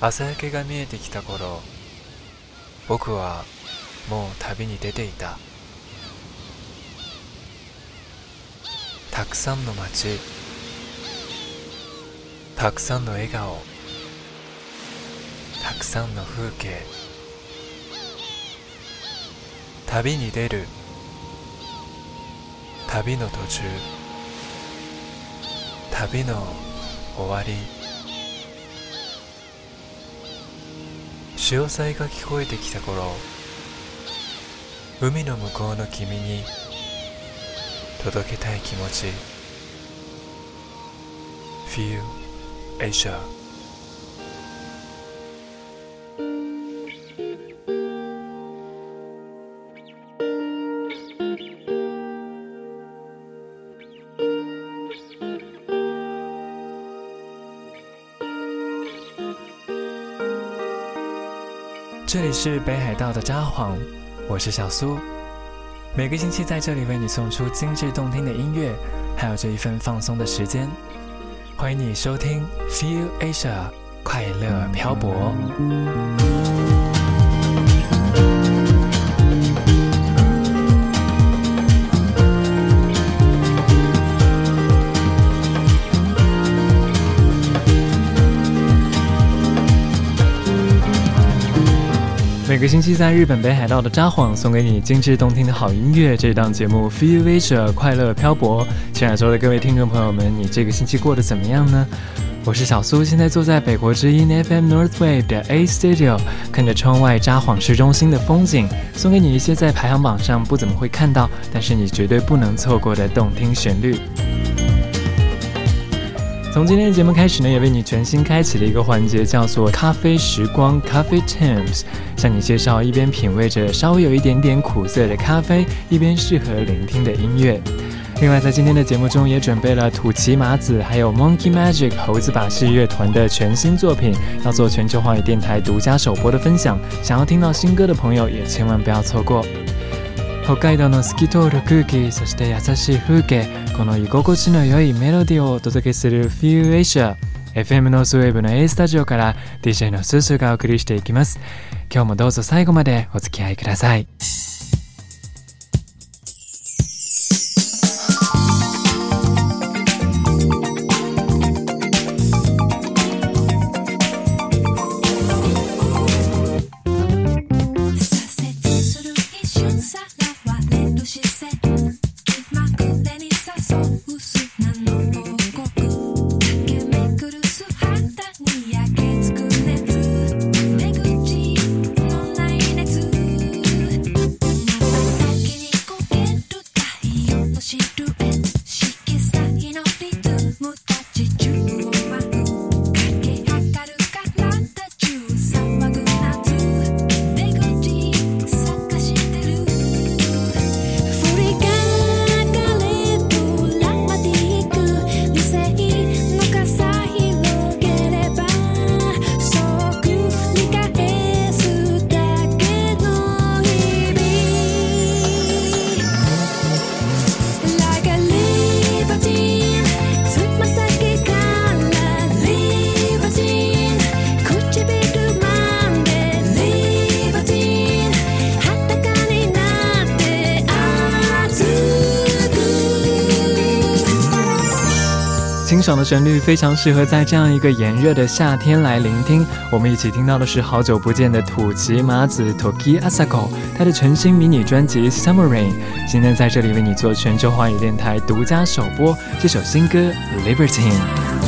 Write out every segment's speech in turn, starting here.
朝焼けが見えてきた頃僕はもう旅に出ていた。たくさんの街たくさんの笑顔たくさんの風景旅に出る旅の途中旅の終わり。潮騒が聞こえてきた頃海の向こうの君に届けたい気持ち。Feel Asia 是北海道的札幌，我是小苏。每个星期在这里为你送出精致动听的音乐，还有这一份放松的时间。欢迎你收听 Feel Asia 快乐漂泊。每个星期在日本北海道的札幌，送给你精致动听的好音乐。这档节目 Feel Asia 快乐漂泊。亲爱的各位听众朋友们，你这个星期过得怎么样呢？我是小苏，现在坐在北国之音 FM Northwave 的 A Studio，看着窗外札幌市中心的风景，送给你一些在排行榜上不怎么会看到，但是你绝对不能错过的动听旋律。从今天的节目开始呢，也为你全新开启了一个环节，叫做咖啡时光 （Coffee Times），向你介绍一边品味着稍微有一点点苦涩的咖啡，一边适合聆听的音乐。另外，在今天的节目中也准备了土岐麻子还有 Monkey Magic 猴子把戏乐团的全新作品，要做全球华语电台独家首播的分享。想要听到新歌的朋友，也千万不要错过。北海道の透き通る空気そして優しい風景 この居心地の良いメロディをお届けする Few Asia FM ノースウェーブの A スタジオから DJ のスースーがお送りしていきます。今日もどうぞ最後までお付き合いください。清爽的旋律非常适合在这样一个炎热的夏天来聆听。我们一起听到的是好久不见的土岐麻子 Toki Asako，他的全新迷你专辑 Summer Rain。今天在这里为你做全球华语电台独家首播这首新歌 Liberty。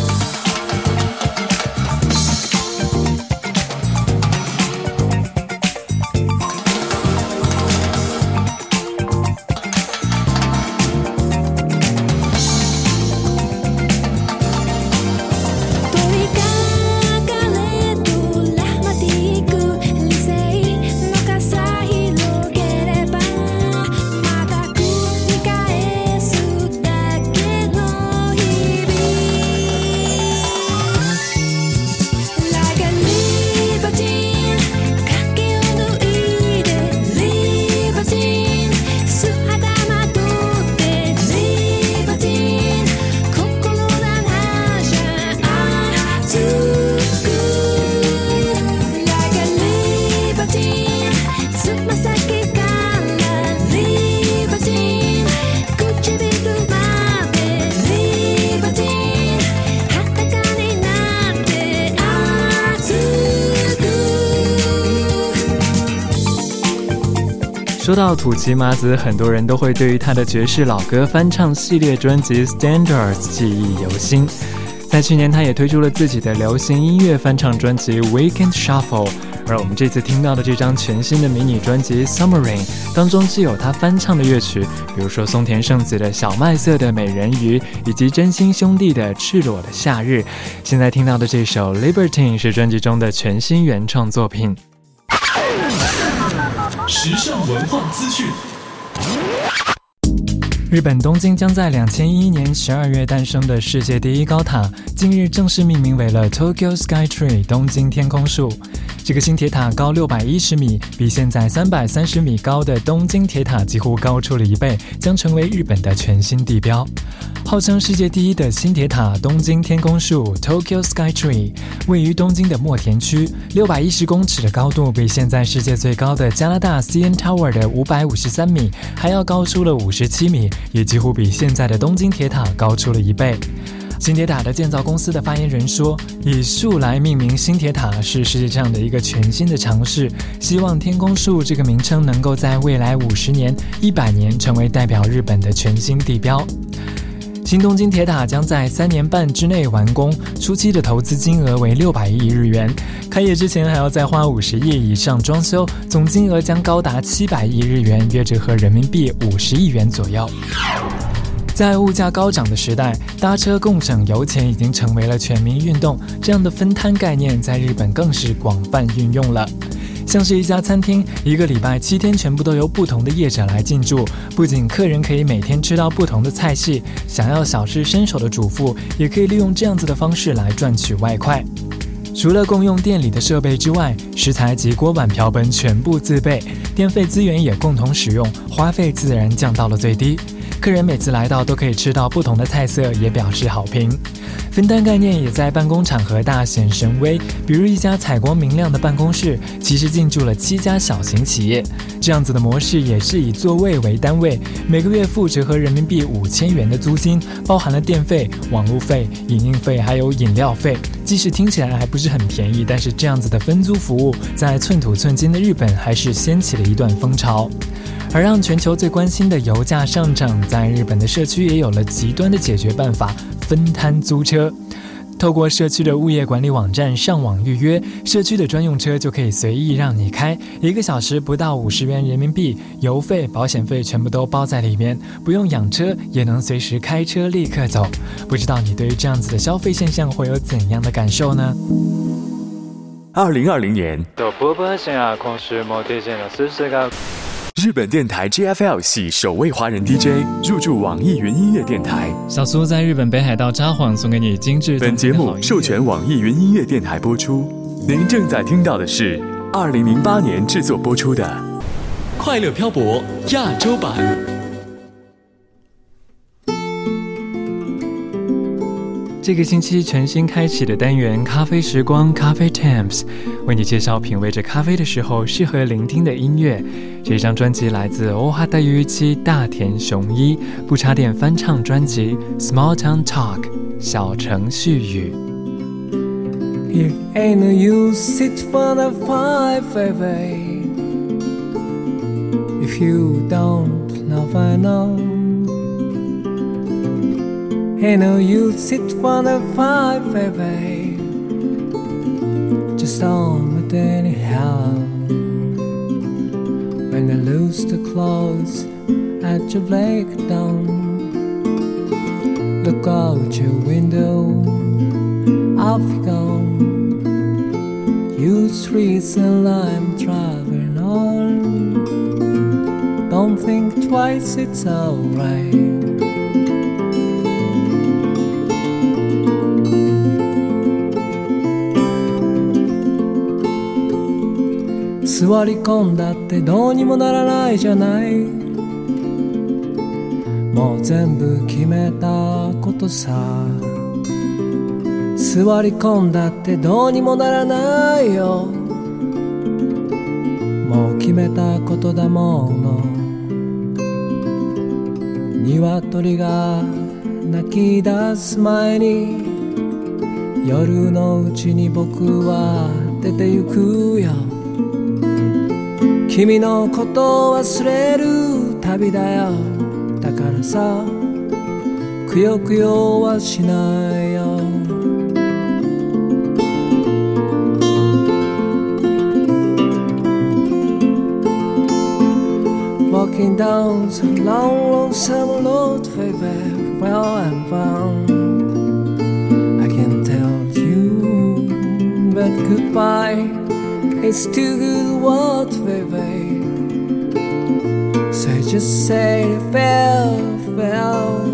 说到土岐麻子，很多人都会对于他的爵士老歌翻唱系列专辑《Standards》记忆犹新。在去年，他也推出了自己的流行音乐翻唱专辑《Weekend Shuffle》，而我们这次听到的这张全新的迷你专辑《Summering》当中，既有他翻唱的乐曲，比如说松田圣子的《小麦色的美人鱼》，以及真心兄弟的《赤裸的夏日》。现在听到的这首《Libertine》是专辑中的全新原创作品。时尚文化资讯。日本东京将在两千一一年十二月诞生的世界第一高塔，近日正式命名为了 Tokyo Sky Tree 东京天空树。这个新铁塔高六百一十米，比现在三百三十米高的东京铁塔几乎高出了一倍，将成为日本的全新地标。号称世界第一的新铁塔东京天空树 Tokyo Sky Tree 位于东京的墨田区，六百一十公尺的高度，比现在世界最高的加拿大 CN Tower 的五百五十三米还要高出了五十七米，也几乎比现在的东京铁塔高出了一倍。新铁塔的建造公司的发言人说：“以树来命名新铁塔是世界上的一个全新的尝试，希望天空树这个名称能够在未来五十年、一百年成为代表日本的全新地标。”新东京铁塔将在三年半之内完工，初期的投资金额为六百亿日元，开业之前还要再花五十亿以上装修，总金额将高达七百亿日元，约折合人民币五十亿元左右。在物价高涨的时代，搭车共省油钱已经成为了全民运动。这样的分摊概念在日本更是广泛运用了。像是一家餐厅，一个礼拜七天全部都由不同的业者来进驻，不仅客人可以每天吃到不同的菜系，想要小试身手的主妇也可以利用这样子的方式来赚取外快。除了共用店里的设备之外，食材及锅碗瓢盆全部自备，电费资源也共同使用，花费自然降到了最低。客人每次来到都可以吃到不同的菜色，也表示好评。分担概念也在办公场合大显神威，比如一家采光明亮的办公室，其实进驻了七家小型企业。这样子的模式也是以座位为单位，每个月付折合人民币五千元的租金，包含了电费、网路费、影印费还有饮料费。即使听起来还不是很便宜，但是这样子的分租服务，在寸土寸金的日本还是掀起了一段风潮。而让全球最关心的油价上涨，在日本的社区也有了极端的解决办法：分摊租车。透过社区的物业管理网站上网预约，社区的专用车就可以随意让你开，一个小时不到五十元人民币，油费、保险费全部都包在里面，不用养车也能随时开车立刻走。不知道你对于这样子的消费现象会有怎样的感受呢？二零二零年。日本电台 JFL 系首位华人 DJ 入驻网易云音乐电台。小苏在日本北海道札幌送给你精致。本节目授权网易云音乐电台播出。您正在听到的是二零零八年制作播出的《快乐漂泊》亚洲版。这个星期全新开启的单元“咖啡时光”咖啡 Temps，为你介绍品味着咖啡的时候适合聆听的音乐。这张专辑来自欧哈大鱼七大田雄一不插电翻唱专辑《Small Town Talk》小程序语。Hey, no, you sit for the five, baby. Just on it anyhow. When I lose the clothes at your breakdown, look out your window. Be gone. You streets and I'm traveling on. Don't think twice, it's alright. 座り込んだってどうにもならないじゃない。もう全部決めたことさ。座り込んだってどうにもならないよ。もう決めたことだもの。鶏が泣き出す前に夜のうちに僕は出て行くよ。君のことを忘れる旅だよだからさくよくよはしないよ Walking down some long, lonesome road, baby, well I'm found. I can tell you that goodbye is too good word, baby. So just say farewell.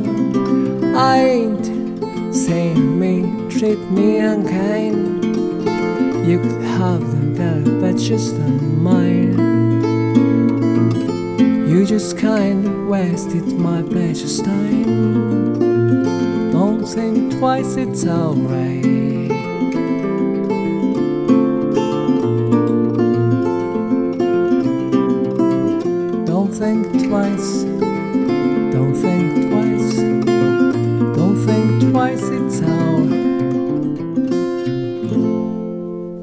I ain't saying me, treat me unkind. You could have them better, but just not mine. You just kinda wasted my precious time. Don't think twice, it's alright. Think twice, don't think twice, don't think twice, it's all.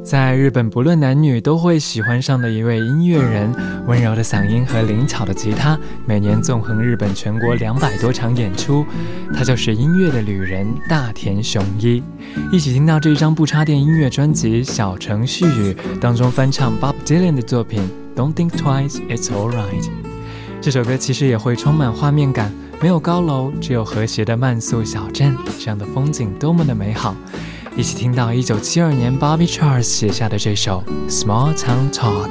在日本，不论男女都会喜欢上的一位音乐人，温柔的嗓音和灵巧的吉他，每年纵横日本全国两百多场演出。他就是音乐的旅人大田雄一。一起听到这一张不插电音乐专辑《小程序》当中翻唱 Bob Dylan 的作品《Don't Think Twice, It's Alright》。这首歌其实也会充满画面感，没有高楼，只有和谐的慢速小镇，这样的风景多么的美好。一起听到一九七二年 Bobby Charles 写下的这首《Small Town Talk》。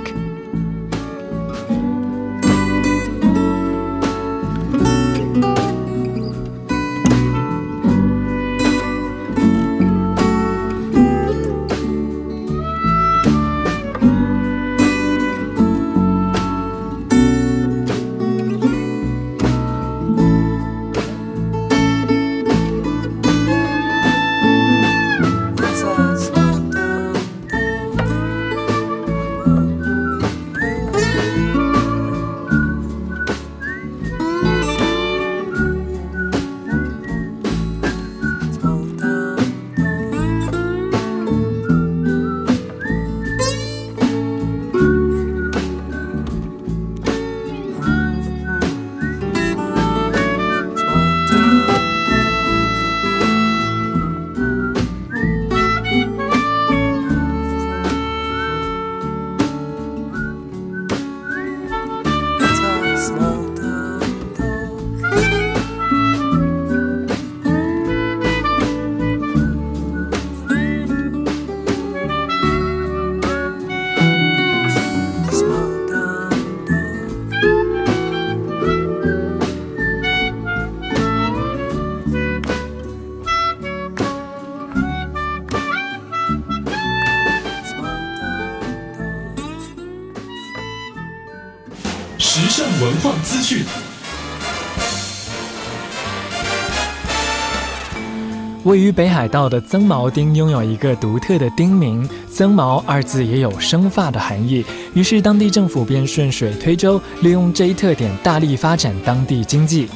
位于北海道的增毛町拥有一个独特的町名“增毛”二字也有生发的含义，于是当地政府便顺水推舟，利用这一特点大力发展当地经济。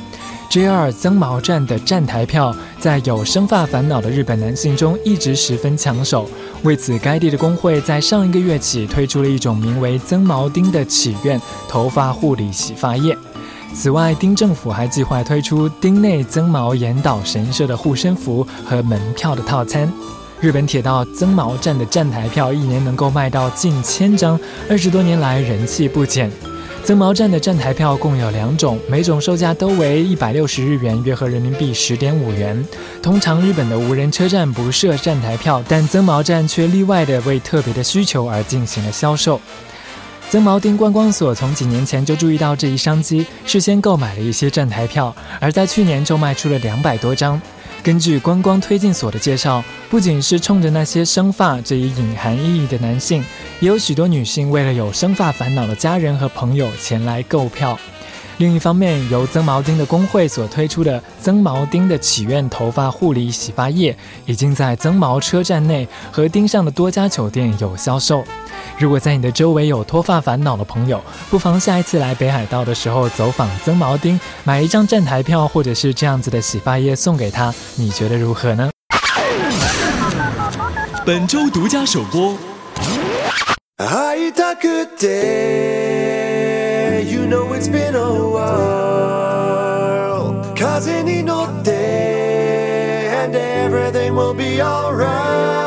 JR 增毛站的站台票在有生发烦恼的日本男性中一直十分抢手，为此该地的工会在上一个月起推出了一种名为“增毛丁”的祈愿头发护理洗发液。此外，丁政府还计划推出丁内增毛岩岛神社的护身符和门票的套餐。日本铁道增毛站的站台票一年能够卖到近千张，二十多年来人气不减。增毛站的站台票共有两种，每种售价都为一百六十日元，约合人民币十点五元。通常日本的无人车站不设站台票，但增毛站却例外的为特别的需求而进行了销售。增毛町观光所从几年前就注意到这一商机，事先购买了一些站台票，而在去年就卖出了两百多张。根据观光推进所的介绍，不仅是冲着那些生发这一隐含意义的男性，也有许多女性为了有生发烦恼的家人和朋友前来购票。另一方面，由增毛町的工会所推出的增毛町的祈愿头发护理洗发液，已经在增毛车站内和町上的多家酒店有销售。如果在你的周围有脱发烦恼的朋友，不妨下一次来北海道的时候走访增毛町，买一张站台票或者是这样子的洗发液送给他，你觉得如何呢？本周独家首播。it's been a while. Cause any note day, and everything will be alright.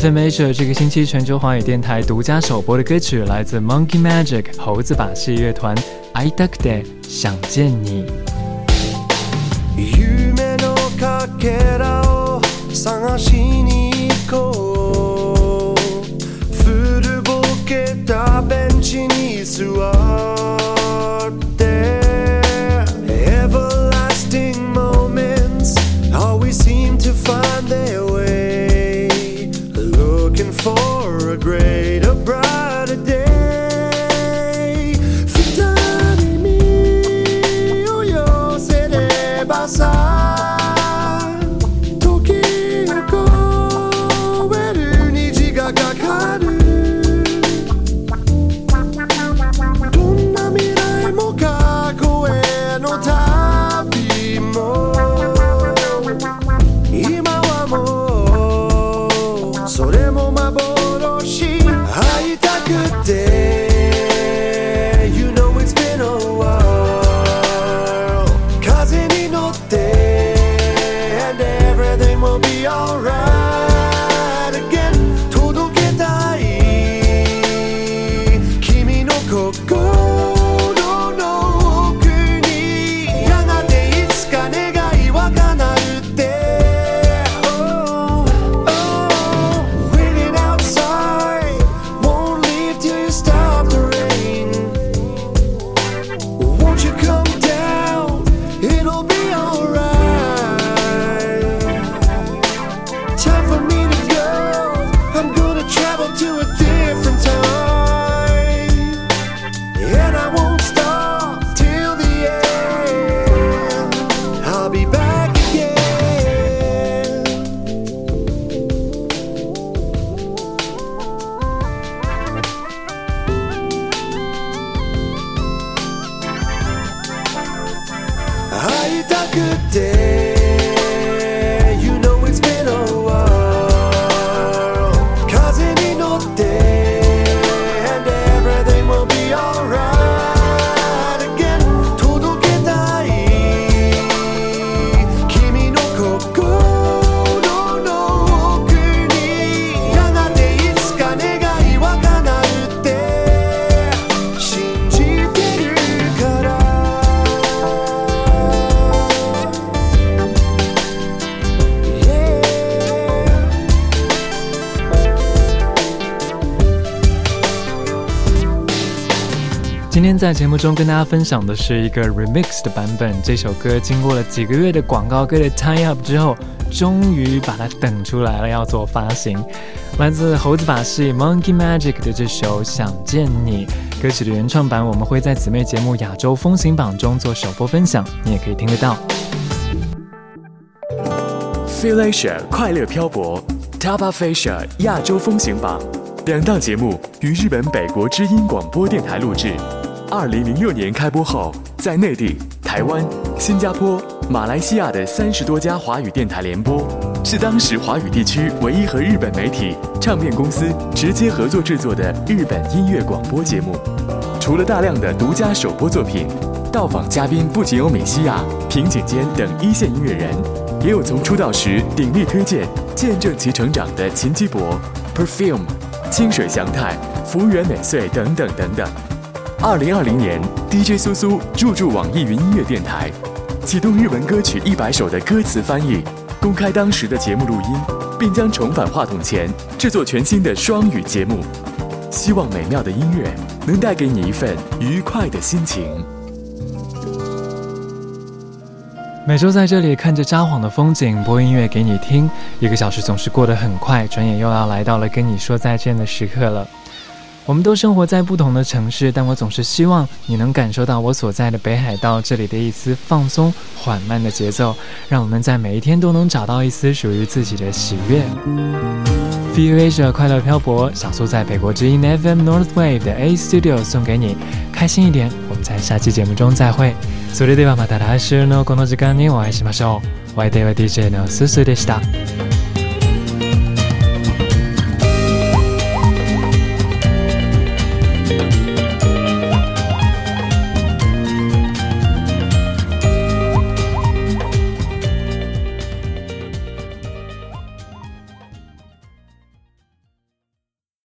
FM Asia 这个星期全球华语电台独家首播的歌曲来自 Monkey Magic 猴子把戏乐团《I Duck Day》想见你。To a 在节目中跟大家分享的是一个 remix 的版本。这首歌经过了几个月的广告歌的 tie up 之后，终于把它等出来了，要做发行。来自猴子把戏 Monkey Magic 的这首《想见你》歌曲的原创版，我们会在姊妹节目《亚洲风行榜》中做首播分享，你也可以听得到。Feel Asia 快乐漂泊，Top of Asia 亚洲风行榜两档节目于日本北国之音广播电台录制。二零零六年开播后，在内地、台湾、新加坡、马来西亚的三十多家华语电台联播，是当时华语地区唯一和日本媒体、唱片公司直接合作制作的日本音乐广播节目。除了大量的独家首播作品，到访嘉宾不仅有美西亚、平井坚等一线音乐人，也有从出道时鼎力推荐、见证其成长的秦基博、Perfume、清水祥太、福原美穗等等等等。二零二零年，DJ 苏苏入驻网易云音乐电台，启动日文歌曲一百首的歌词翻译，公开当时的节目录音，并将重返话筒前制作全新的双语节目。希望美妙的音乐能带给你一份愉快的心情。每周在这里看着札幌的风景，播音乐给你听。一个小时总是过得很快，转眼又要来到了跟你说再见的时刻了。我们都生活在不同的城市，但我总是希望你能感受到我所在的北海道这里的一丝放松、缓慢的节奏，让我们在每一天都能找到一丝属于自己的喜悦。 View Asia 快乐漂泊，小苏在北国之音 FM North Wave 的 A Studio 送给你，开心一点。我们在下期节目中再会。それではまた来週のこの時間にお会いしましょう。お相手は DJ のすすでした。